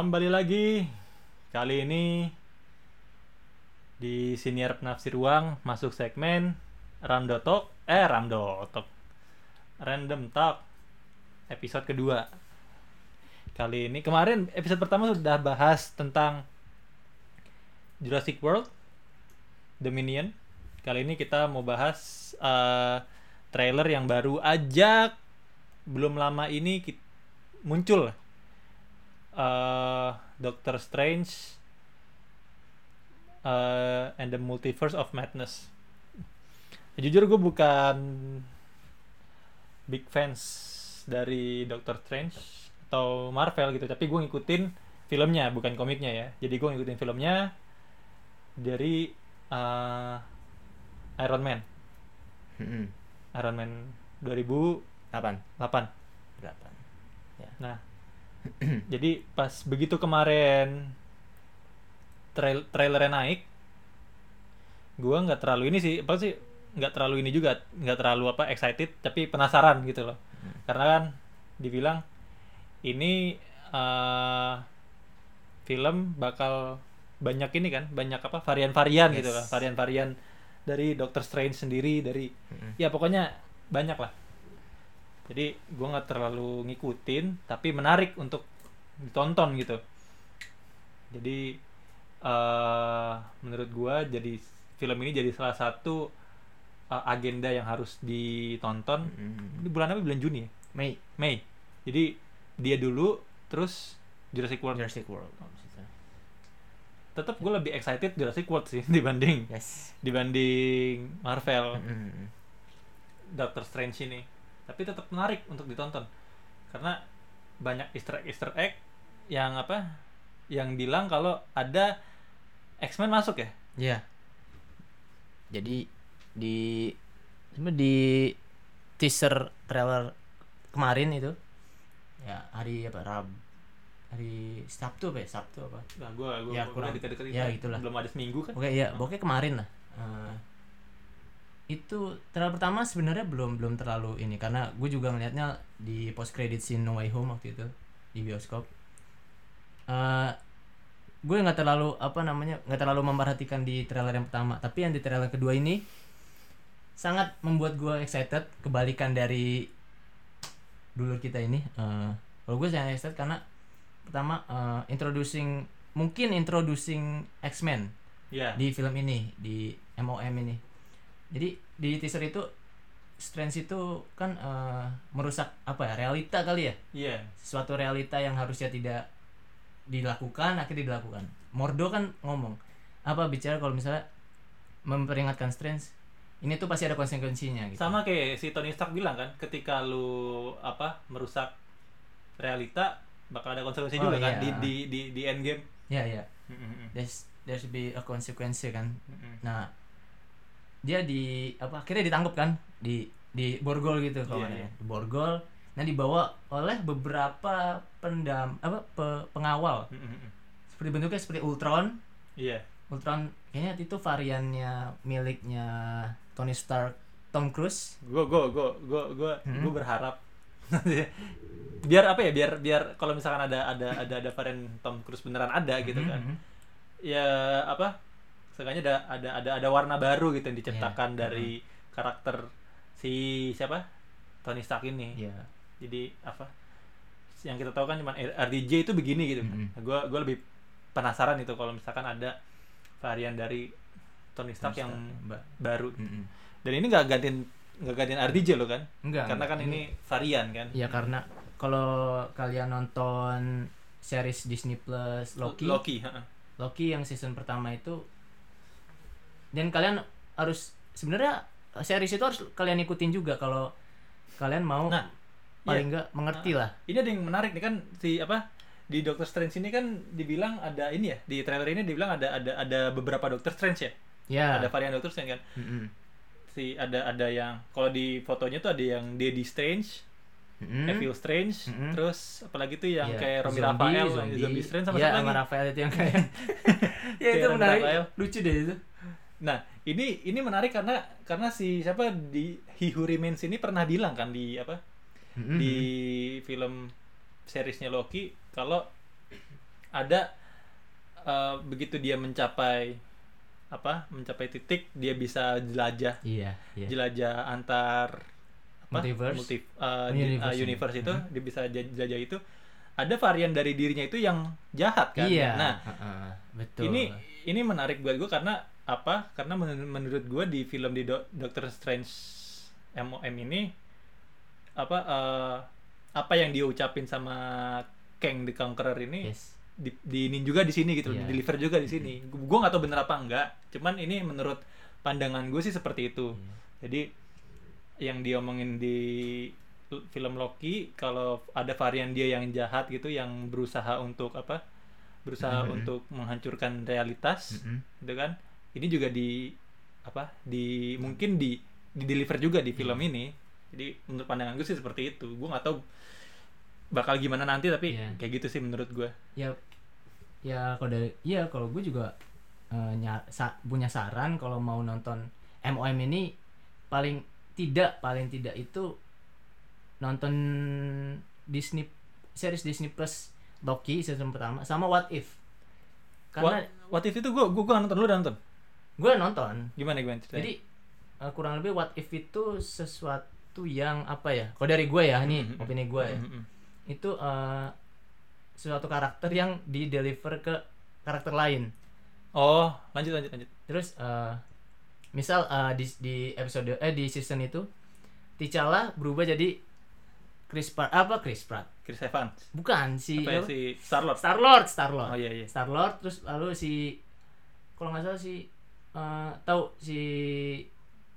Kembali lagi. Kali ini Di Siniar Penafsir Uang Masuk segmen Ramdo Talk Eh Talk. Random Talk Episode kedua. Kali ini Kemarin episode pertama sudah bahas tentang Jurassic World Dominion. Kali ini kita mau bahas eh, Trailer yang baru aja Belum lama ini Muncul uh, Doctor Strange uh, and the Multiverse of Madness. Jujur gue bukan big fans dari Doctor Strange atau Marvel gitu, tapi gue ngikutin filmnya bukan komiknya ya. Jadi gue ngikutin filmnya dari uh, Iron Man. Iron Man 2008. Kapan? Delapan. Ya. Nah, jadi pas begitu kemarin trail trailernya naik, gua nggak terlalu ini sih, apa sih nggak terlalu ini juga, nggak terlalu apa excited, tapi penasaran gitu loh. Karena kan dibilang ini eh, film bakal banyak ini kan, banyak apa varian-varian gitu Yes. kan, varian-varian dari Doctor Strange sendiri, dari Mm-mm. ya pokoknya banyak lah jadi gue nggak terlalu ngikutin tapi menarik untuk ditonton gitu jadi eh menurut gue jadi film ini jadi salah satu eh, agenda yang harus ditonton Mm-mm. ini bulan apa bulan Juni ya Mei Mei jadi dia dulu terus Jurassic World Jurassic World. Tetap gue lebih excited Jurassic World sih dibanding Yes. dibanding Marvel Mm-mm. Doctor Strange ini tapi tetap menarik untuk ditonton. Karena banyak Easter egg Easter egg yang apa yang bilang kalau ada X-Men masuk ya? Iya. Jadi di di teaser trailer kemarin itu ya hari apa Rab hari Sabtu apa ya? Sabtu apa? Nah gue gue Ya, kurang- deket-deket ya, gitulah. belum ada seminggu kan? Oke ya, pokoknya kemarin lah. Eh, itu trailer pertama sebenarnya belum belum terlalu ini karena gue juga ngelihatnya di post credit scene No Way Home waktu itu di bioskop. Eh gue nggak terlalu apa namanya nggak terlalu memperhatikan di trailer yang pertama, tapi yang di trailer kedua ini sangat membuat gue excited kebalikan dari dulu kita ini. Eh kalau gue sangat excited karena pertama eh, introducing mungkin introducing X-Men ya di film ini di MOM ini jadi di teaser itu Strange itu kan eh, merusak apa ya realita kali ya? Iya. Suatu realita yang harusnya tidak dilakukan akhirnya dilakukan. Mordo kan ngomong apa bicara kalau misalnya memperingatkan Strange? Ini tuh pasti ada konsekuensinya gitu. Sama kayak si Tony Stark bilang kan ketika lu apa merusak realita bakal ada konsekuensi Oh, juga kan iya. di di di di endgame. Ya ya Mm-mm. there's there's be a consequence kan. Mm-mm. Nah, dia di apa akhirnya ditangkap kan di di borgol gitu kalau nggak iya. di borgol. Nah, dibawa oleh beberapa pendam apa pe- pengawal. Mm-mm. Seperti bentuknya seperti Ultron. iya Ultron kayaknya itu variannya miliknya Tony Stark, Tom Cruise. gue gue gue gue gue Hmm. gue berharap biar apa ya biar biar kalau misalkan ada ada ada ada varian Tom Cruise beneran ada gitu kan Mhm. ya apa seenggaknya ada ada ada ada warna baru gitu yang diciptakan Iya. dari karakter si siapa Tony Stark ini Iya. jadi apa yang kita tahu kan cuma RDJ itu begini gitu Mhm. gue gue lebih penasaran itu kalau misalkan ada varian dari Tony Stark Tony yang Mbak. baru Mhm. dan ini nggak gantiin nggak gantiin RDJ loh kan Enggak. karena kan ini varian kan Ya karena kalau kalian nonton series Disney Plus Loki, Loki. Loki yang season pertama itu dan kalian harus sebenarnya series itu harus kalian ikutin juga kalau kalian mau Nah, paling enggak mengerti lah ini ada yang menarik nih kan si apa di Doctor Strange ini kan dibilang ada ini ya di trailer ini dibilang ada ada ada beberapa Doctor Strange ya ya ada varian Doctor Strange kan Mm-mm. si ada ada yang kalau di fotonya tuh ada yang Daddy Strange Mm-mm. Evil Strange Mm-mm. terus apalagi tuh yang Iya, kayak Romi zombie, Rafael zombie. Zombie Strange sama Iya, siapa sama lagi Rafael itu yang kayak ya itu menarik Rafael. lucu deh itu Nah, ini ini menarik karena karena si siapa di He Who Remains ini pernah bilang kan di apa? Mm-mm. di film seriesnya Loki kalau ada eh, begitu dia mencapai apa? Mencapai titik dia bisa jelajah. Iya iya. Jelajah antar apa? Multiverse. multi di- Universe eh, ini. universe itu Mhm. dia bisa jelajah itu. Ada varian dari dirinya itu yang jahat kan? Iya. Nah heeh, betul. ini ini menarik buat gue karena apa karena men- menurut gue di film di Do- Doctor Strange MOM ini apa eh, apa yang dia ucapin sama Kang the Conqueror ini yes di, diinin juga di sini gitu, Iya. di deliver juga di sini. Gue nggak tahu bener apa enggak, cuman ini menurut pandangan gue sih seperti itu. Iya. Jadi yang diomongin di l- film Loki kalau ada varian dia yang jahat gitu yang berusaha untuk apa? Berusaha Mhm. untuk menghancurkan realitas, Mm-mm. gitu kan? Ini juga di apa? Di mungkin di di deliver juga di film Iya. ini. Jadi menurut pandangan gue sih seperti itu. Gue nggak tahu bakal gimana nanti tapi Iya. kayak gitu sih menurut gue. ya ya kalau dari iya kalau gue juga eh, nya- sa- punya saran kalau mau nonton MOM ini paling tidak paling tidak itu nonton Disney series Disney Plus Loki season pertama sama What If karena What, what if itu gue gue nonton lu udah nonton gue nonton. Gimana gimana ceritanya? jadi eh, kurang lebih What If itu sesuatu yang apa ya? Kalau dari gue ya ini Mhm. opini gue ya. Mhm. itu eh, suatu karakter yang di deliver ke karakter lain. Oh lanjut lanjut lanjut. Terus eh, misal eh, di di episode eh di season itu T'Challa berubah jadi Chris Pratt apa Chris Pratt? Chris Evans. Bukan si apa ya si Star Lord Star Lord Star Lord oh iya iya. Star Lord terus lalu si kalau nggak salah si eh, tahu si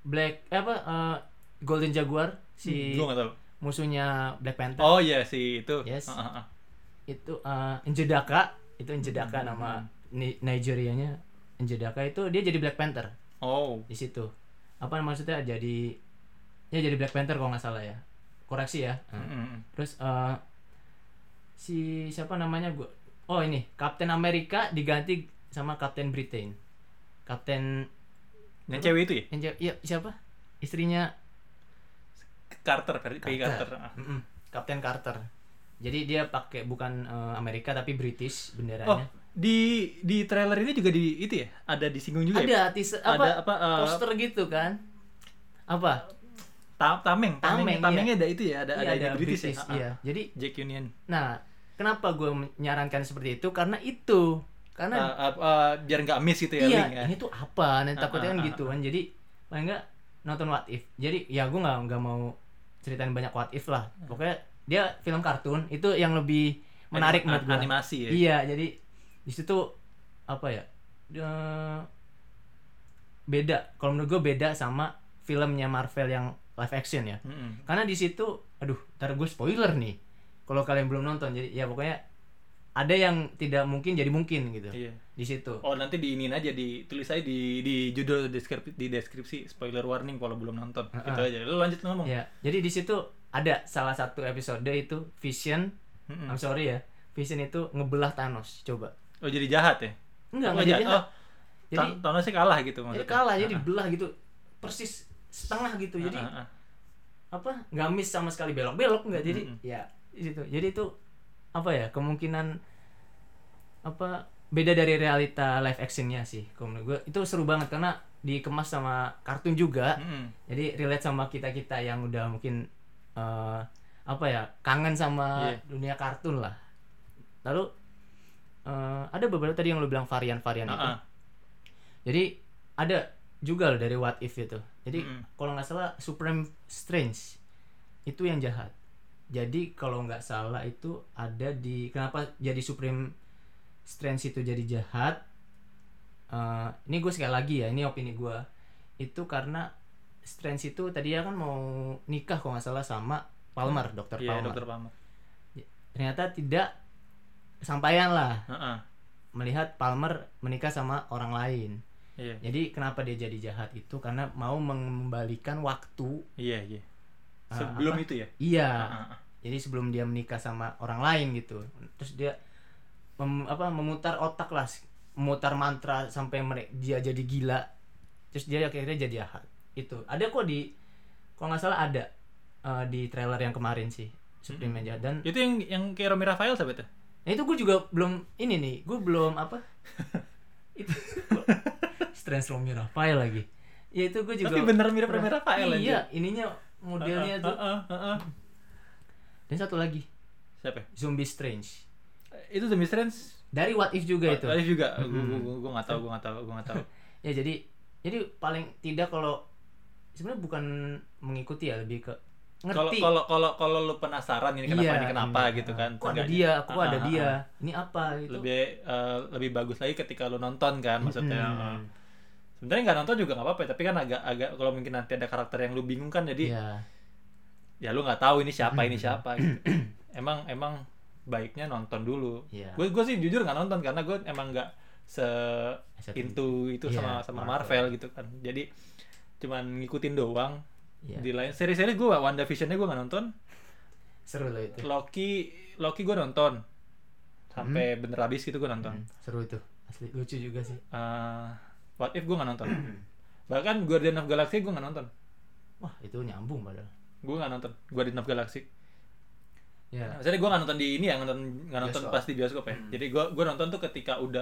Black eh, apa eh, Golden Jaguar si gak tahu. musuhnya Black Panther. Oh iya si itu. Yes. Ah, ah, ah. itu uh, Njedaka itu Njedaka Hmm. nama Ni- Nigerianya. Njedaka itu dia jadi Black Panther. Oh. Di situ. Apa maksudnya? Jadi ya jadi Black Panther kalau nggak salah ya. Koreksi ya. Mhm, mhm. terus uh, si siapa namanya? Gua oh ini. Kapten Amerika diganti sama Kapten Britain Kapten yang Apa? cewek itu ya? Yang je- iya siapa? Istrinya Carter Peggy Peggy Carter, Ah. Kapten Carter. Jadi dia pakai bukan uh, Amerika tapi British oh benderanya di di trailer ini juga di itu ya? Ada disinggung juga ya? Ada teaser ada apa apa eh, poster gitu kan? Apa? Ta- tameng tameng Tameng, tamengnya ada itu ya? Ada iya, ada, di British, ya? Ah, ah. iya jadi Jack Union. nah kenapa gue menyarankan seperti itu? Karena itu karena Ah, ah, ah, biar nggak miss gitu ya iya link ya. ini tuh apa? Nanti takutnya ah, kan ah, gitu kan. Jadi paling enggak nonton what if. Jadi ya gue nggak nggak mau ceritain banyak what if lah. Pokoknya dia film kartun itu yang lebih menarik Anim- menurut gue animasi ya? Iya jadi di situ apa ya beda. Kalau menurut gue beda sama filmnya Marvel yang live action ya. Mhm. karena di situ aduh ntar gue spoiler nih kalau kalian belum nonton. Jadi ya pokoknya ada yang tidak mungkin jadi mungkin gitu. Iya. Di situ. Oh nanti diinin aja ditulis aja di di judul deskripsi di deskripsi spoiler warning kalau belum nonton. Ah, itu ah. aja. Lu lanjut ngomong. Ya jadi di situ ada salah satu episode itu Vision. Mm-mm. I'm sorry ya. Vision itu ngebelah Thanos coba. Oh jadi jahat ya? Enggak Oh, enggak jadi jahat. oh jadi Than- Thanosnya kalah gitu jadi maksudnya? kalah jadi Ah, belah gitu. Persis setengah gitu. Jadi ah, ah. apa? Nggak miss sama sekali. Belok belok nggak. Jadi Mm-mm. ya di situ. Jadi itu apa ya kemungkinan apa beda dari realita live actionnya sih kalau menurut gue itu seru banget karena dikemas sama kartun juga Mm-mm. jadi relate sama kita kita yang udah mungkin eh, apa ya kangen sama Iya. dunia kartun lah lalu eh, ada beberapa tadi yang lu bilang varian-varian Ah, itu ah. jadi ada juga loh dari what if itu jadi Mm-mm. kalau nggak salah Supreme Strange itu yang jahat jadi kalau nggak salah itu ada di kenapa jadi Supreme Strange itu jadi jahat? Eh, ini gue sekali lagi ya ini opini gue itu karena Strange itu tadi ya kan mau nikah kalau nggak salah sama Palmer dokter iya Palmer dokter Palmer. Ternyata tidak sampaian lah Ah, ah. melihat Palmer menikah sama orang lain. Iya. Jadi kenapa dia jadi jahat itu? Karena mau mengembalikan waktu. Iya iya. Ah, sebelum apa? itu ya? Iya. Ah, ah. Jadi sebelum dia menikah sama orang lain gitu terus dia mem- apa memutar otak lah memutar mantra sampai mere- dia jadi gila terus dia akhirnya jadi jahat itu ada kok di kalau nggak salah ada eh, di trailer yang kemarin sih Supreme jahat dan itu yang yang kayak Romi Rafael siapa tuh Nah, itu gue juga belum ini nih, gue belum apa? itu Strange from Rafael lagi. Ya itu gue juga. Tapi bener mirip Remy Rafael Iya, ininya modelnya tuh. Heeh, heeh. Dan satu lagi, Siapa? Zombie Strange. Itu Zombie Strange. Dari What If juga itu. Tadi juga. Gue gue gue nggak tahu, gue nggak tahu, gue nggak tahu. Ya jadi jadi paling tidak kalau sebenarnya bukan mengikuti ya lebih ke Kalau ngerti. kalau kalau kalau lu penasaran ini kenapa Iya, ini kenapa ini. gitu kan. Kok ada dia, Ah, ada ah, dia. ah. Ini apa gitu. Lebih eh, lebih bagus lagi ketika lu nonton kan maksudnya. Mm-mm. eh. Sebenarnya nggak nonton juga nggak apa-apa, tapi kan agak agak kalau mungkin nanti ada karakter yang lu bingung kan jadi Iya. Ya lu nggak tahu ini siapa ini siapa gitu. emang emang baiknya nonton dulu Iya. gue gue sih jujur nggak nonton karena gue emang nggak se into itu Iya, sama sama Marvel. Marvel. gitu kan jadi cuman ngikutin doang Iya. di lain seri-seri gue Wanda Visionnya gue nggak nonton Seru loh itu. Loki Loki gue nonton sampai bener habis gitu gue nonton Hmm, seru itu. Asli lucu juga sih. Eh, What If gue nggak nonton bahkan Guardian of Galaxy gue nggak nonton Wah, itu nyambung padahal. Gue nggak nonton Guardian of Galaxy Ya. Maksudnya gue nggak nonton di ini ya, nonton nggak nonton Bioskop. pas di bioskop ya. Jadi gue gue nonton tuh ketika udah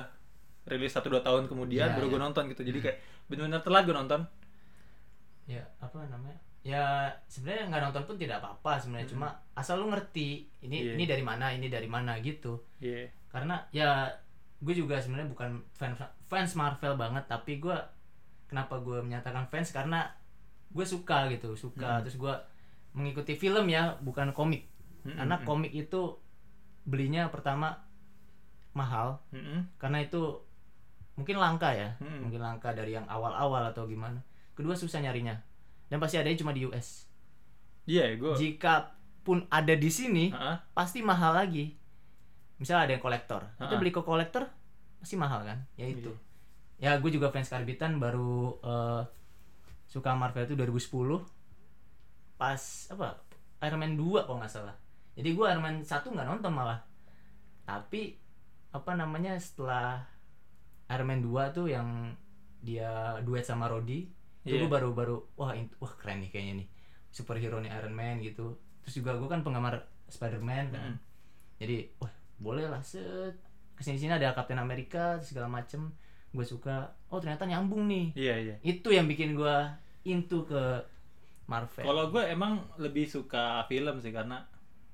rilis satu dua tahun kemudian Iya, baru gue iya. nonton gitu. Jadi kayak benar-benar telat gue nonton. Ya, apa namanya? Ya, sebenarnya nggak nonton pun tidak apa-apa sebenarnya cuma asal lu ngerti ini Iya. ini dari mana, ini dari mana gitu. Iya. Karena ya gue juga sebenarnya bukan fans fans Marvel banget, tapi gue kenapa gue menyatakan fans karena gue suka gitu, suka Hmm. terus gue mengikuti film ya, bukan komik. Mm-mm, Karena mm-mm. komik itu belinya pertama mahal Mm-mm. karena itu mungkin langka ya Mm-mm. mungkin langka dari yang awal-awal atau gimana kedua susah nyarinya dan pasti adanya cuma di US Iya, gue. jika pun ada di sini Heeh. pasti mahal lagi misalnya ada yang kolektor kita Ha-ha. beli ke kolektor pasti mahal kan ya itu ya gue juga fans karbitan baru eh, suka Marvel itu 2010 pas apa Iron Man 2 kalau nggak salah. Jadi gue Iron Man 1 nggak nonton malah. Tapi apa namanya setelah Iron Man 2 tuh yang dia duet sama Rhodey itu Iya. gue baru baru wah in- wah keren nih kayaknya nih. Superhero nih Iron Man gitu. Terus juga gue kan penggemar Spider-Man kan. Mm. jadi wah boleh lah set. Ke sini sini ada Captain America segala macem. Gue suka oh ternyata nyambung nih. Iya, iya. itu yang bikin gue into ke Marvel Kalau gue emang lebih suka film sih karena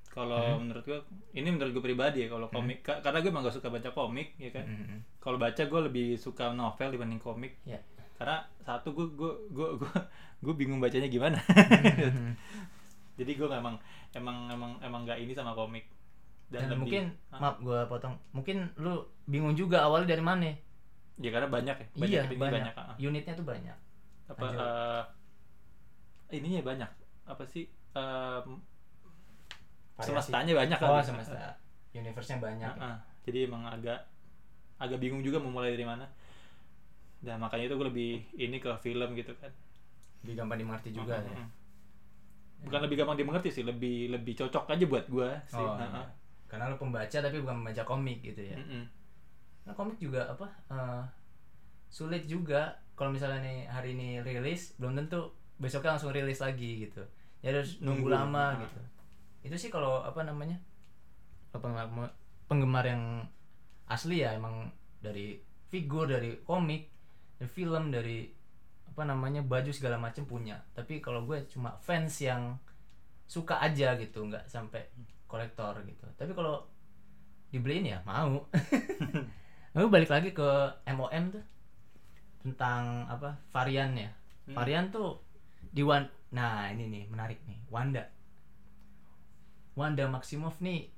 kalau menurut gue ini menurut gue pribadi ya kalau komik ka- karena gue emang gak suka baca komik ya kan. Mm-mm. Kalau baca gue lebih suka novel dibanding komik. Ya. Karena satu gue gue gue gue gue bingung bacanya gimana. Jadi gue emang emang emang emang nggak ini sama komik. dan, lebih- mungkin Ah. maaf gue potong mungkin lu bingung juga awalnya dari mana ya karena banyak ya banyak iya banyak, banyak, ah. unitnya tuh banyak apa Lanjut. Ininya banyak. Apa sih Variasi. semestanya banyak oh kali. semesta. Universe-nya banyak. Ah, ah. jadi emang agak agak bingung juga mau mulai dari mana. Dan makanya itu gue lebih ini ke film gitu kan. Lebih gampang dimengerti juga ya. Bukan lebih gampang dimengerti sih lebih lebih cocok aja buat gue sih. Oh, iya. karena lu pembaca tapi bukan membaca komik gitu ya. Nah, komik juga apa eh, sulit juga. Kalau misalnya nih hari ini rilis belum tentu besoknya langsung rilis lagi gitu ya harus nunggu, Nunggu. lama Ah. gitu itu sih kalau apa namanya penggemar penggemar yang asli ya emang dari figur dari komik dari film dari apa namanya baju segala macam punya tapi kalau gue cuma fans yang suka aja gitu nggak sampai kolektor gitu tapi kalau dibeliin ya mau Lalu balik lagi ke MOM tuh tentang apa varian ya. Hmm. Varian tuh di Wan Nah, ini nih menarik nih. Wanda. Wanda Maximoff nih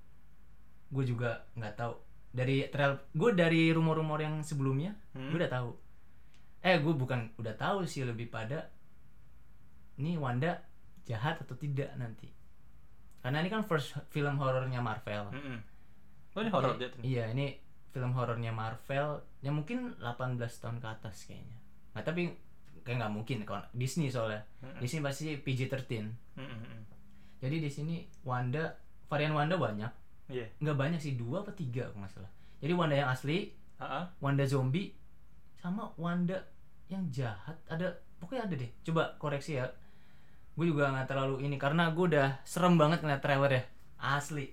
gue juga nggak tahu dari trail gue dari rumor-rumor yang sebelumnya Hmm. gue udah tahu eh gue bukan udah tahu sih lebih pada ini Wanda jahat atau tidak nanti karena ini kan first film horornya Marvel Mm, mm. oh ini horor dia tuh Iya, ini film horornya Marvel yang mungkin 18 tahun ke atas kayaknya. Nah, tapi kayak nggak mungkin kalau Disney soalnya. Mm, mm. Disney pasti PG-13. Mm, mm, mm. Jadi di sini Wanda varian Wanda banyak. Nggak banyak sih, dua apa tiga kalau nggak salah. Jadi Wanda yang asli, Ah, ah. Wanda zombie sama Wanda yang jahat. Ada pokoknya ada deh. Coba koreksi ya. Gue juga nggak terlalu ini karena gue udah serem banget ngeliat trailer ya. Asli.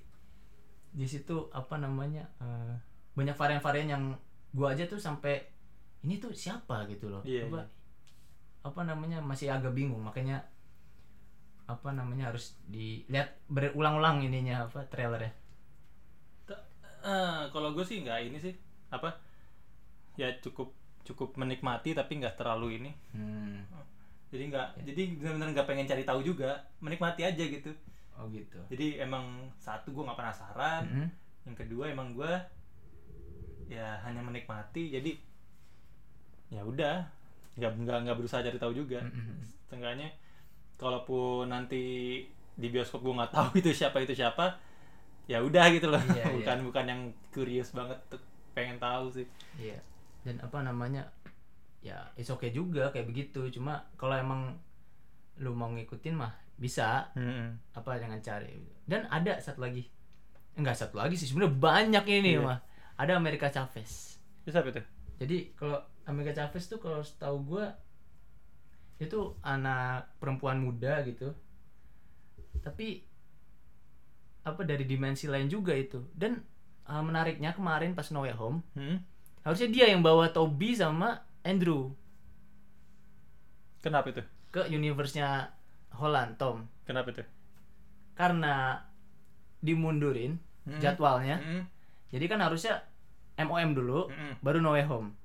di situ apa namanya eh, banyak varian-varian yang gua aja tuh sampai ini tuh siapa gitu loh Iya, apa iya. Apa namanya masih agak bingung. Makanya apa namanya harus dilihat berulang-ulang ininya apa trailernya. Eh, kalau gue sih nggak ini sih apa ya cukup cukup menikmati tapi nggak terlalu ini. Hmm. jadi nggak jadi benar-benar nggak pengen cari tahu juga menikmati aja gitu. Oh gitu. Jadi emang satu gue nggak penasaran. Mhm. yang kedua emang gue ya hanya menikmati jadi ya udah nggak nggak nggak berusaha cari tahu juga Mhm. setengahnya kalaupun nanti di bioskop gue nggak tahu itu siapa itu siapa ya udah gitu loh Iya, iya. bukan bukan yang curious banget tuh pengen tahu sih Iya. Dan apa namanya? Ya, is okay juga kayak begitu. Cuma kalau emang lu mau ngikutin mah bisa apa dengan cari. Dan ada satu lagi. Enggak satu lagi sih, sebenarnya banyak ini Iya. mah. Ada Amerika Chavez. itu siapa itu Jadi kalau Amerika Chavez tuh kalau setahu gua itu anak perempuan muda gitu. Tapi apa dari dimensi lain juga itu. Dan uh, menariknya kemarin pas No Way Home Hmm? harusnya dia yang bawa Toby sama Andrew kenapa itu ke universe-nya Holland Tom kenapa itu karena dimundurin Hmm. jadwalnya Hmm. jadi kan harusnya MOM dulu Hmm. baru No Way Home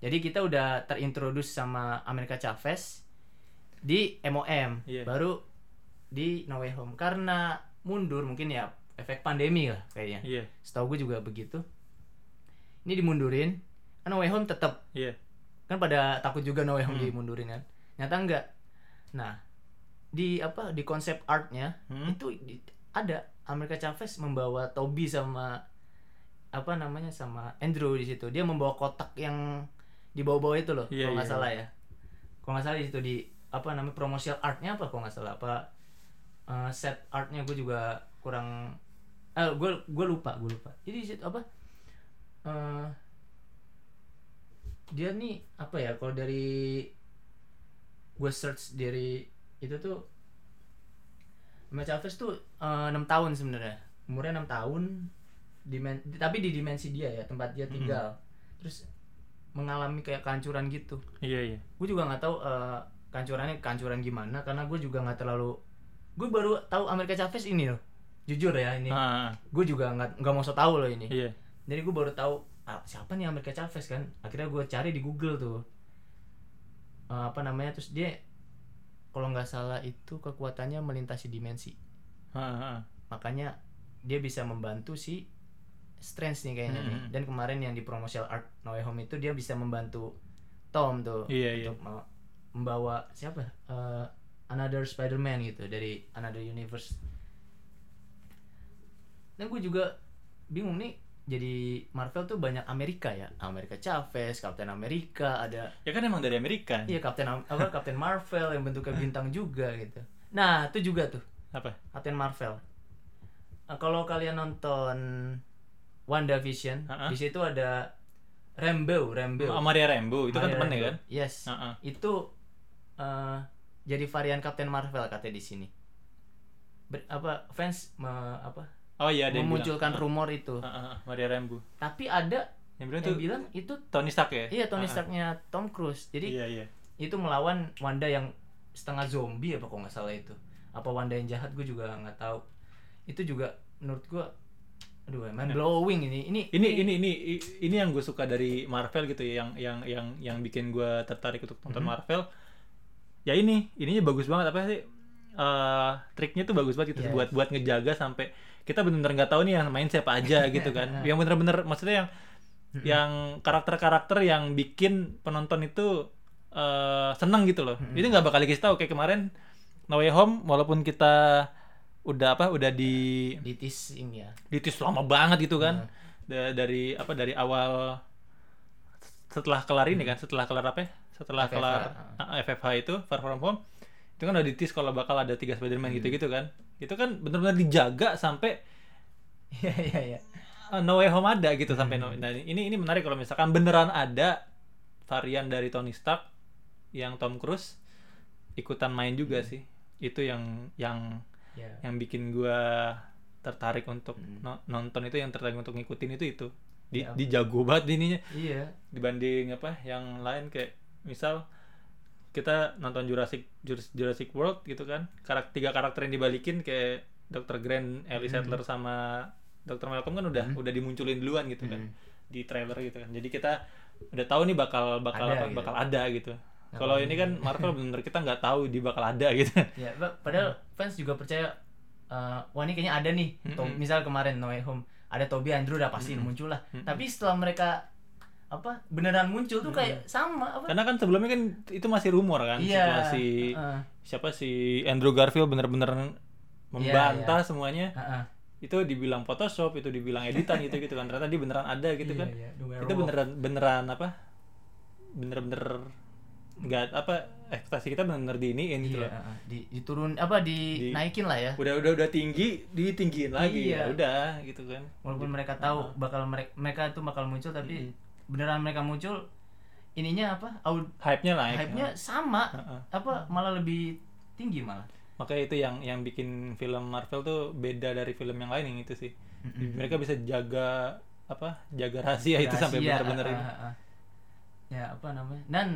jadi kita udah terintroduce sama Amerika Chavez di MOM Iya. baru di No Way Home. Karena mundur mungkin ya efek pandemi lah kayaknya. Iya. Setahu gue juga begitu. Ini dimundurin kan No Way Home tetap iya. Kan pada takut juga No Way Home Hmm. dimundurin kan. Nyata enggak. Nah di apa di konsep artnya Hmm. itu di- ada Amerika Chavez membawa Toby sama apa namanya sama Andrew di situ. Dia membawa kotak yang di bawah-bawah itu loh Iya, kalau nggak iya, salah ya. Kalau nggak salah di situ di apa namanya promotional artnya apa kalau nggak salah? Apa eh, set artnya gue juga kurang eh gue gue lupa gue lupa. Jadi di situ apa eh dia nih apa ya kalau dari gue search dari itu tuh Chavez tuh eh, enam tahun sebenarnya. Umurnya enam tahun dimen tapi di dimensi dia ya tempat dia tinggal. Terus mengalami kayak kehancuran gitu. Iya iya. Gue juga nggak tahu eh, kehancurannya kehancuran gimana karena gue juga nggak terlalu gue baru tahu Amerika Chavez ini loh. Jujur ya ini. Ah gue juga nggak nggak mau so tahu loh ini. Iya. Jadi gue baru tahu ah, siapa nih Amerika Chavez kan? Akhirnya gue cari di Google tuh. Eh, apa namanya terus dia kalau nggak salah itu kekuatannya melintasi dimensi. Ah, ah. makanya dia bisa membantu si Strange nih kayaknya nih. Hmm. dan kemarin yang di promotional art No Way Home itu dia bisa membantu Tom tuh iya iya. untuk mau- membawa siapa? Eh, another Spider-Man gitu dari another universe. Dan gue juga bingung nih jadi Marvel tuh banyak Amerika ya? Amerika Chavez Captain America ada ya kan emang dari Amerika. Iya Captain apa Captain Marvel yang bentuknya bintang juga gitu. Nah itu juga tuh. Apa? Captain Marvel. Nah, kalau kalian nonton WandaVision. Ha-ha. di situ ada Rambo Rambo. Oh, Maria Rambo. Itu kan Maria temennya Rambo. kan? Yes. Ah, ah. itu eh, jadi varian Captain Marvel katanya di sini. Ber- apa fans me- apa oh iya ada yang memunculkan bilang. rumor itu. Ah, ah, Maria Rambo. Tapi ada yang bilang yang tuh bilang itu Tony Stark ya? Iya Tony Ah, ah. Starknya Tom Cruise. Jadi iya iya. itu melawan Wanda yang setengah zombie apa kok nggak salah itu. Apa Wanda yang jahat gue juga nggak tahu. Itu juga menurut gue aduh mind blowing ini. Ini ini ini ini ini yang gue suka dari Marvel gitu ya yang yang yang yang bikin gue tertarik untuk nonton Mhm. Marvel. Ya ini ininya bagus banget. Apa sih? Eh triknya tuh bagus banget gitu. Yes. buat buat ngejaga sampai kita bener-bener nggak tahu nih yang main siapa aja gitu kan. Yang bener-bener maksudnya yang Mhm. yang karakter-karakter yang bikin penonton itu eh seneng gitu loh. Mhm. itu nggak bakal dikasih tahu. Kayak kemarin No Way Home walaupun kita udah apa? Udah di di teasing ya. ditis lama banget gitu kan. Hmm. Da- dari apa dari awal setelah kelar ini kan? Setelah kelar apa ya? Setelah FFH, kelar ah, FFH itu Far From Home itu kan udah ditis kalau bakal ada tiga Spider-Man gitu-gitu kan. Itu kan benar-benar dijaga sampai iya iya uh, No Way Home ada gitu sampai no, nah, ini ini menarik kalau misalkan beneran ada varian dari Tony Stark yang Tom Cruise ikutan main juga sih. Itu yang yang ya yang bikin gua tertarik untuk no- nonton itu yang tertarik untuk ngikutin itu itu di Ya. di jago banget ininya iya dibanding apa yang lain kayak misal kita nonton Jurassic Jur- Jurassic World gitu kan karakter tiga karakter yang dibalikin kayak Dr. Grant, Ellie. Sattler sama Dr. Malcolm kan udah udah dimunculin duluan gitu kan Hmm. di trailer gitu kan jadi kita udah tahu nih bakal bakal Ada apa, gitu. bakal ada gitu kalau kalau ini kan Marvel bener kita nggak tahu di bakal ada gitu. Ya pa- padahal fans juga percaya eh, wah ini kayaknya ada nih. To- Mm-mm. misal kemarin No Way Home ada Toby Andrew udah pasti Mm-mm. muncul lah. Mm-mm. tapi setelah mereka apa beneran muncul tuh kayak sama apa? Karena kan sebelumnya kan itu masih rumor kan iya setelah si heeh, siapa si Andrew Garfield bener-bener membantah iya. semuanya. Heeh. itu dibilang Photoshop itu dibilang editan gitu gitu kan. Ternyata dia beneran ada gitu Iya, kan. iya, itu beneran beneran apa? Bener-bener nggak apa ekspektasi kita bener-bener diiniin gitu Iya, loh. heeh. di diturun apa Di- dinaikin lah ya. Udah udah udah tinggi ditinggiin lagi. Iya. ya udah gitu kan. Walaupun mereka tahu bakal mereka mereka itu bakal muncul tapi Mm-mm. beneran mereka muncul ininya apa aud hype-nya naik. hype-nya sama. Heeh. apa malah lebih tinggi malah. Makanya itu yang yang bikin film Marvel tuh beda dari film yang lain yang itu sih. Mereka bisa jaga apa jaga rahasia itu sampai Rahasia, ah, ini. ah, ah. ya apa namanya. Dan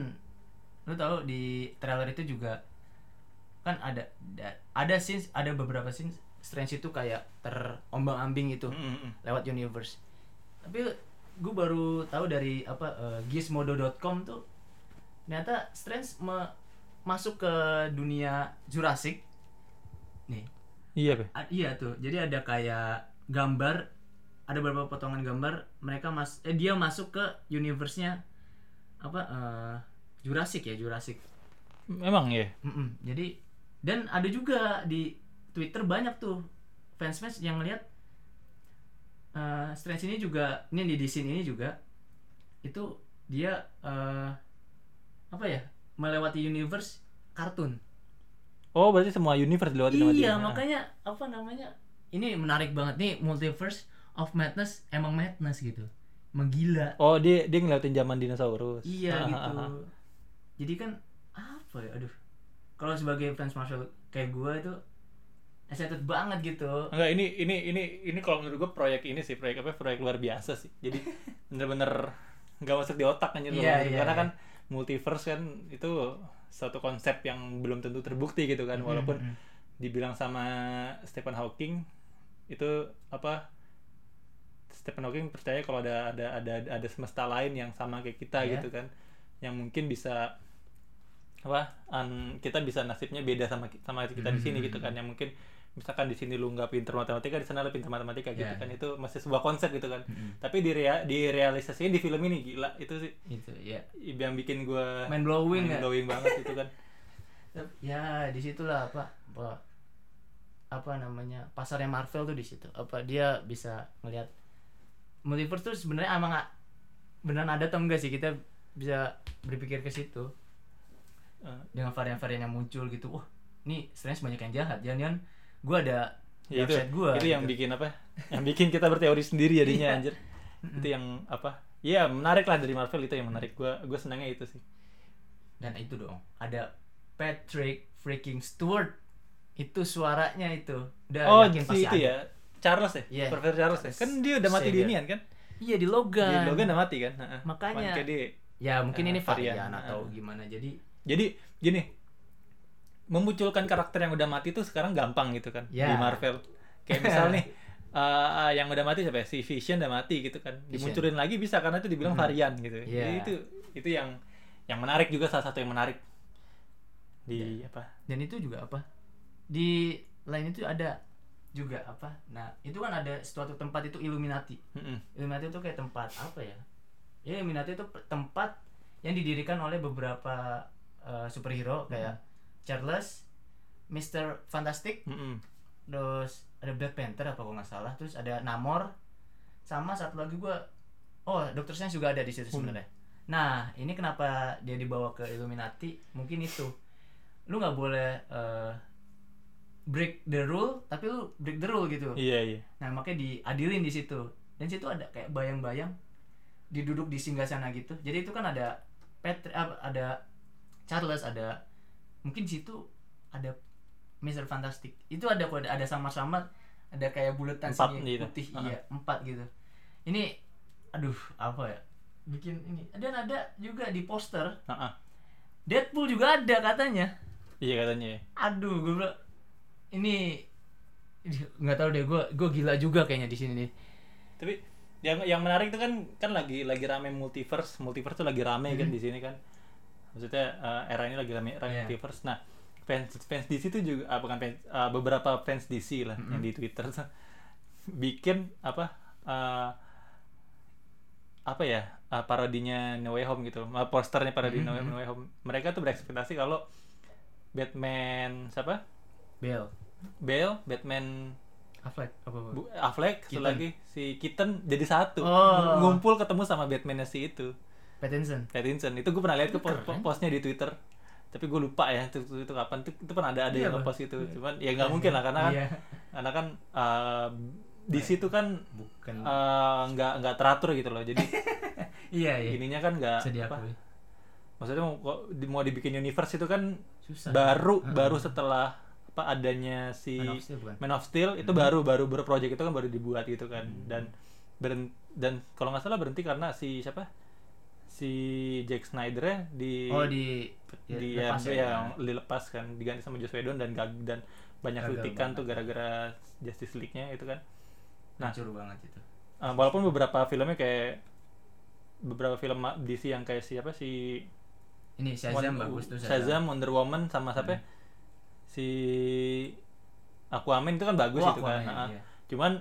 lu tahu di trailer itu juga kan ada da- ada scenes ada beberapa scenes Strange itu kayak terombang ambing itu Mm, mm, mm. lewat universe tapi gue baru tahu dari apa eh, gizmodo.com tuh ternyata Strange me- masuk ke dunia Jurassic nih iya. A- iya tuh jadi ada kayak gambar ada beberapa potongan gambar mereka mas eh dia masuk ke universe-nya apa eh, Jurassic ya Jurassic. Memang ya? Mm-mm. jadi dan ada juga di Twitter banyak tuh fans-fans yang ngeliat eh Strange ini juga ini di scene ini juga itu dia eh apa ya melewati universe kartun. Oh berarti semua universe dilewati iya makanya apa namanya ini menarik banget nih multiverse of madness emang madness gitu. Menggila. Oh dia dia ngelewatin zaman dinosaurus. Iya Ah, gitu ah, ah. Jadi kan apa ya aduh kalau sebagai fans Marvel kayak gua itu excited banget gitu Enggak, ini ini ini ini kalau menurut gue proyek ini sih proyek apa proyek luar biasa sih. Jadi bener-bener nggak masuk di otak kalau Iya, menurut- iya, karena iya. kan multiverse kan itu satu konsep yang belum tentu terbukti gitu kan walaupun Mm, mm. dibilang sama Stephen Hawking itu apa Stephen Hawking percaya kalau ada ada ada ada semesta lain yang sama kayak kita Iya. gitu kan yang mungkin bisa apa an, kita bisa nasibnya beda sama sama kita di sini Hmm. gitu kan. Yang mungkin misalkan di sini lu nggak pinter matematika di sana lu pinter matematika gitu kan. Itu masih sebuah konsep gitu kan. Mm-mm. tapi di rea, di realisasiin di film ini gila itu sih. Itu ya. Yang bikin gua mind blowing mind ya blowing banget itu kan. Ya di situlah apa apa apa namanya pasarnya Marvel tuh di situ. Apa dia bisa ngelihat multiverse tuh sebenarnya emang beneran ada atau enggak sih? Kita bisa berpikir ke situ. Eh, dengan varian-varian yang muncul gitu wah ini Strange banyak yang jahat jangan-jangan gue ada ya itu gua itu yang gitu. bikin apa? Yang bikin kita berteori sendiri jadinya Iya. anjir. Itu yang apa? Ya menarik lah dari Marvel itu yang menarik. Gua gua senangnya itu sih. Dan itu dong ada Patrick freaking Stewart. Itu suaranya itu. Udah oh yakin pasti itu ada. ya? Charles ya? Iya. Profesor Charles ya? Kan dia udah mati di Xavier. inian kan? Iya di di Logan Logan udah mati kan. Makanya. Makanya dia ya mungkin Eh, ini varian. varian atau Ah. gimana jadi jadi gini memunculkan karakter yang udah mati tuh sekarang gampang gitu kan Ya. di Marvel kayak misal nih eh, yang udah mati siapa ya? si Vision udah mati gitu kan Vision. dimunculin lagi bisa karena itu dibilang Mhm. varian gitu Iya. jadi itu itu yang yang menarik juga salah satu yang menarik di Iya. apa dan itu juga apa di lain itu ada juga apa nah itu kan ada suatu tempat itu Illuminati Mm-mm. Illuminati itu kayak tempat apa ya ya Illuminati itu tempat yang didirikan oleh beberapa uh, superhero kayak Charles Mr. Fantastic Mm-mm. terus ada Black Panther apa kalau nggak salah terus ada Namor sama satu lagi gua oh Doctor Strange juga ada di situ Hmm. sebenarnya nah ini kenapa dia dibawa ke Illuminati mungkin itu lu nggak boleh eh, break the rule tapi lu break the rule gitu iya iya nah makanya diadilin di situ dan situ ada kayak bayang-bayang diduduk di singgasana gitu jadi itu kan ada apa, ada Charles ada mungkin di situ ada Mr. Fantastic itu ada kode ada sama-sama ada kayak bulatan sini gitu. putih Ah. iya empat gitu ini aduh apa ya bikin ini dan ada juga di poster Heeh. Deadpool juga ada katanya iya katanya ya. aduh gue bilang ini nggak tahu deh gue gue gila juga kayaknya di sini nih tapi yang yang menarik itu kan kan lagi lagi rame multiverse. Multiverse tuh lagi rame kan di sini kan. Maksudnya eh, era ini lagi rame, rame Iya. multiverse. Nah fans fans DC itu juga ah, bukan fans ah, beberapa fans DC lah yang di Twitter tuh bikin apa eh, apa ya ah, parodinya No Way Home gitu. Ah, posternya parodi No Way- No Way Home. Mereka tuh berekspektasi kalau Batman siapa? Bell Bale Batman Affleck apa apa? Bu, Affleck satu Keaton. lagi si Keaton jadi satu. Oh. ngumpul ketemu sama Batman si itu. Pattinson Pattinson itu gue pernah lihat ke po- postnya di Twitter. Tapi gue lupa ya itu, itu, itu kapan. Itu, itu pernah ada ada Iya, yang ngepost itu. Cuman ya nggak mungkin lah karena kan Iya. karena kan uh, di situ kan bukan. uh, nggak nggak teratur gitu loh. Jadi iya iya. Ininya kan nggak apa, maksudnya mau mau dibikin universe itu kan susah. baru Heeh. baru setelah apa adanya si Man of Steel bukan? Man of Steel itu baru baru baru project itu kan baru dibuat gitu kan. Dan beren, dan kalau nggak salah berhenti karena si siapa? Si Jack Snyder ya di oh di ya, di lepas ya, ya. yang dilepas kan diganti sama Joss Whedon dan gag, dan banyak Gagal kritikan banget. tuh gara-gara Justice League-nya itu kan. Nah hancur banget itu. uh, walaupun beberapa filmnya kayak beberapa film DC yang kayak siapa si ini Shazam Won- bagus tuh Shazam, Wonder Woman sama siapa ya? Si Aquaman itu kan bagus Oh, itu kan Aquaman, Nah, iya. cuman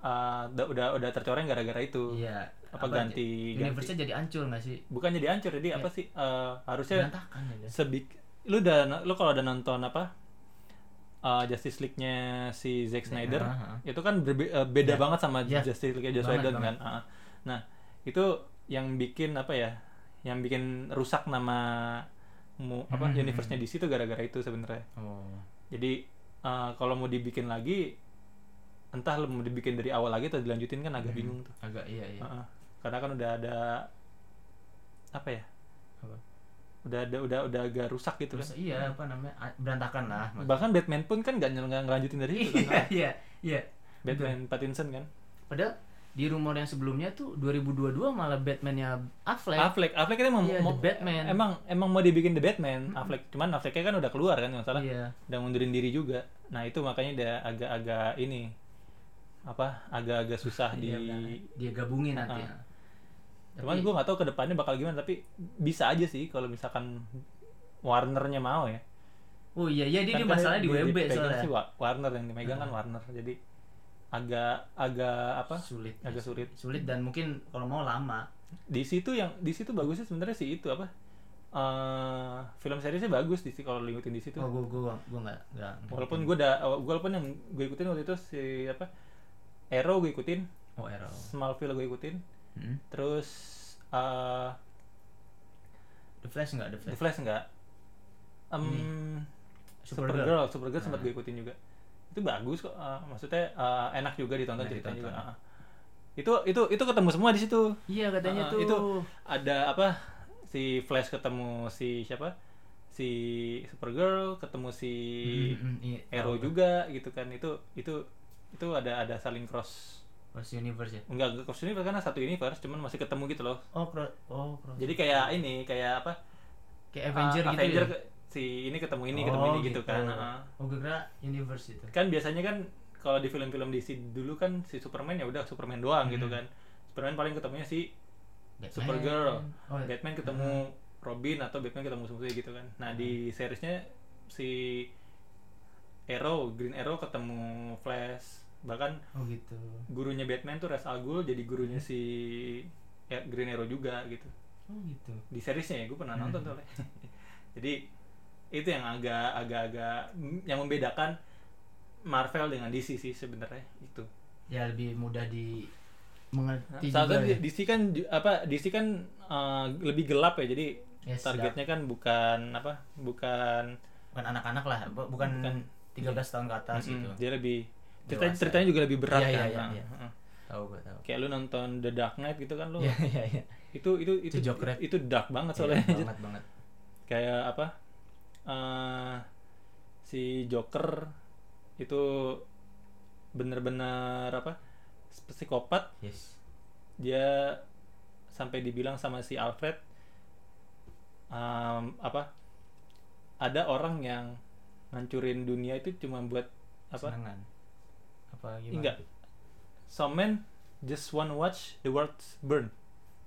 uh, udah udah tercoreng gara-gara itu iya apa, ganti universe-nya jadi hancur nggak sih bukan jadi hancur jadi Iya. apa sih uh, harusnya berantakan ya sebik lu udah lu kalau udah nonton apa uh, Justice League-nya si Zack Snyder ha, ha. itu kan berbe- uh, beda Ya. banget sama Ya. Justice League Joss Whedon kan Ah. nah itu yang bikin apa ya yang bikin rusak nama mu, apa Hmm, universe-nya DC itu gara-gara itu sebenarnya. Oh. Jadi uh, kalau mau dibikin lagi entah mau dibikin dari awal lagi atau dilanjutin kan agak bingung tuh. Agak iya iya. Heeh. karena kan udah ada apa ya? Apa? udah ada udah udah agak rusak gitu terus kan iya apa namanya berantakan lah maksudnya. bahkan Batman pun kan nggak ngelanjutin dari itu iya kan. iya iya. Batman Pattinson kan. Padahal di rumor yang sebelumnya tuh 2022 malah Batman-nya Affleck. Affleck Affleck kan emang Iya, mau, The Batman. emang emang mau dibikin The Batman Affleck. Cuman Afflecknya kan udah keluar kan nggak salah. Iya. Udah mundurin diri juga. Nah itu makanya udah agak-agak ini apa agak-agak susah di Iya, benar. dia gabungin nanti Ah. ya. cuman Tapi- gue nggak tahu ke depannya bakal gimana tapi bisa aja sih kalau misalkan Warnernya mau ya. Oh iya iya dia Kan di masalah di di- WB soalnya. sih Wa- Warner yang dimegang kan Warner. Jadi agak agak apa? Sulit agak sulit. Sulit dan mungkin kalau mau lama. Di situ yang di situ bagusnya sebenarnya sih itu apa? Eh film seriesnya bagus di situ kalau lu ngikutin di situ. Oh gua gua gua nggak nggak walaupun gue udah walaupun yang gue ikutin waktu itu si apa? Arrow gue ikutin. Oh Arrow. Smallville gue ikutin. Hmm. terus eh The Flash nggak The The Flash Flash enggak um, Supergirl. Supergirl Supergirl sempat Ah. gue ikutin juga itu bagus kok eh, maksudnya eh, enak juga ditonton Enak ceritanya juga ditonton. ah. itu itu itu ketemu semua di situ. Iya katanya Ah, tuh. itu ada apa si Flash ketemu si siapa? Si Supergirl ketemu si Hmm, hmm, iya, Arrow juga gitu kan. Itu itu itu ada ada saling cross. Cross universe ya? Enggak cross universe karena satu universe cuman masih ketemu gitu loh. Oh cross oh cross jadi kayak ini kayak apa? Kayak Avenger ah, gitu Avenger ya? Si ini ketemu ini Oh, ketemu ini gitu, kan ah. oh gue kira universe itu. Kan biasanya kan kalau di film-film DC dulu kan si Superman ya udah Superman doang gitu Hmm. kan. Superman paling ketemunya si Batman. Supergirl. Oh, Batman ketemu Robin atau Batman ketemu musuh gitu kan. Nah di seriesnya si Arrow Green Arrow ketemu Flash. Bahkan oh gitu. gurunya Batman tuh Ra's al Ghul jadi gurunya si ya, Green Arrow juga gitu. Oh gitu. Di seriesnya ya gue pernah Hmm. nonton soalnya. Jadi itu yang agak agak agak yang membedakan Marvel dengan DC sih sebenarnya itu ya lebih mudah di mengerti Soalnya juga ya. DC kan apa DC kan eh, lebih gelap ya jadi Yes, targetnya kan bukan apa bukan bukan anak-anak lah bu- bukan, Bukan. 13 tahun ke atas mm-mm, gitu dia lebih ceritanya, Dewasa. ceritanya juga lebih berat iya, kan iya. heeh. tahu gue tahu kayak lu nonton The Dark Knight gitu kan lu iya iya iya itu itu itu Itu Joker. itu dark banget Iya, soalnya banget banget kayak apa eh si Joker itu bener-bener apa? Psikopat. Yes. Dia sampai dibilang sama si Alfred um, apa? Ada orang yang ngancurin dunia itu cuma buat apa? Senangan. apa gimana? Enggak. Some men just want watch the world burn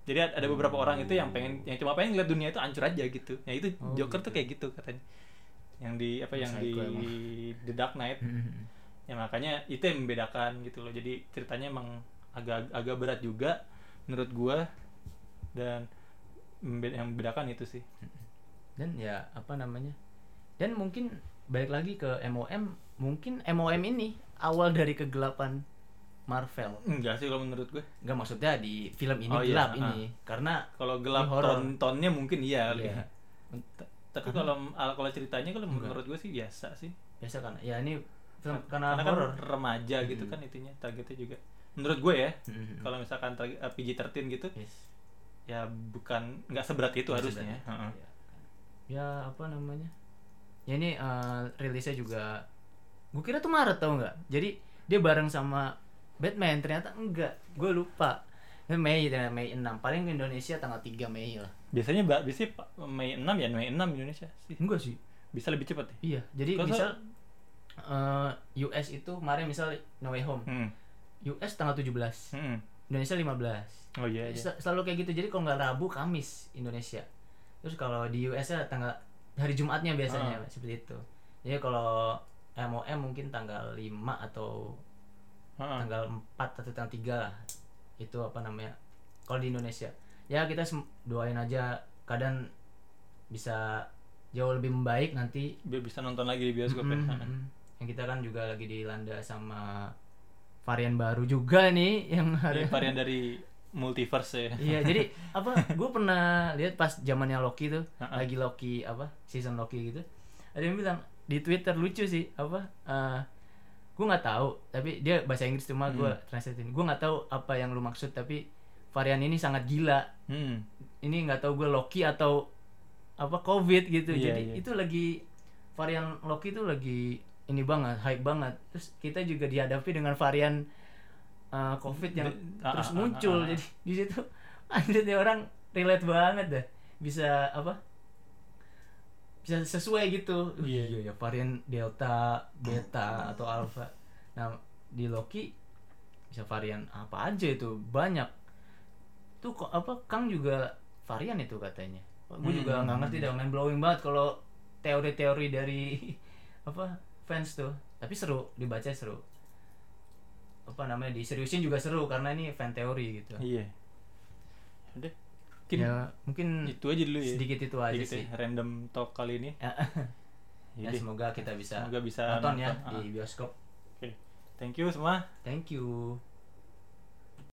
jadi ad- ada beberapa orang itu yang pengen yang cuma pengen lihat dunia itu hancur aja gitu. Ya itu Oh, Joker gitu. tuh kayak gitu katanya. Yang di apa yang di emang. The Dark Knight. Mhm. ya makanya itu yang membedakan gitu loh. Jadi ceritanya emang agak agak berat juga menurut gua. Dan yang membedakan itu sih. Dan ya apa namanya? Dan mungkin balik lagi ke MOM mungkin MOM ini awal dari kegelapan Marvel enggak sih kalau menurut gue nggak maksudnya di film ini Oh, iya, gelap ah. ini karena kalau gelap Ini horor. ton tonnya mungkin iya, Iya. T- tapi kalau al- kalau ceritanya kalau Enggak. menurut gue sih biasa sih biasa kan ya ini film karena, karena kan horor remaja gitu Mhm. kan itunya targetnya juga menurut gue ya Mhm. kalau misalkan eh, PG-13 gitu yes. ya bukan nggak seberat itu harusnya. Heeh. ya. ya apa namanya ya ini eh, rilisnya juga gue kira tuh Maret tau nggak jadi dia bareng sama Batman ternyata enggak. Gue lupa. Mei ternyata Mei 6 paling ke Indonesia tanggal 3 Mei lah. Biasanya mbak biasanya Pak, Mei 6 ya? Mei 6 Indonesia sih. Enggak sih. Bisa lebih cepat ya? Iya jadi Kalau misal eh, US itu kemarin misal No Way Home. Hmm. US tanggal 17 Hmm. Indonesia 15 oh iya iya. Sel- selalu kayak gitu. Jadi kalau nggak Rabu Kamis Indonesia. Terus kalau di US ya tanggal hari Jumatnya biasanya Ah. seperti itu. Jadi kalau MOM mungkin tanggal 5 atau Tanggal 4 atau tanggal 3 lah itu apa namanya kalau di Indonesia ya kita doain aja keadaan bisa jauh lebih membaik nanti biar bisa nonton lagi di bioskop ya Mm, Heeh. mm. yang kita kan juga lagi dilanda sama varian baru juga nih yang Ini hari varian dari multiverse ya Iya, jadi apa? Gue pernah lihat pas zamannya Loki tuh, Ha-ha. lagi Loki apa? Season Loki gitu. Ada yang bilang di Twitter lucu sih, apa? eh gue nggak tahu, tapi dia bahasa Inggris cuma gue Hmm. translatein. Gue nggak tahu apa yang lu maksud, tapi varian ini sangat gila. Hmm. Ini nggak tahu gue Loki atau apa COVID gitu. Iya, jadi iya. itu lagi varian Loki itu lagi ini banget, hype banget. Terus kita juga dihadapi dengan varian uh, COVID yang ah, terus ah, muncul. Jadi di situ anjir nih orang relate banget dah. Bisa apa? Bisa sesuai gitu. Iya. iya ya varian Delta, Beta atau Alpha. Nah, di Loki bisa varian apa aja itu banyak. Tuh kok apa Kang juga varian itu katanya. Gue juga Hmm. nggak ngerti dah main blowing banget kalau teori-teori dari apa fans tuh. Tapi seru dibaca seru. Apa namanya diseriusin juga seru karena ini fan teori gitu. iya udah mungkin ya mungkin itu aja dulu ya sedikit itu aja Sedikit sih. ya, random talk kali ini Ya, ya, semoga kita bisa semoga bisa nonton ya nonton. Ah. di bioskop. Oke. thank you semua Thank you.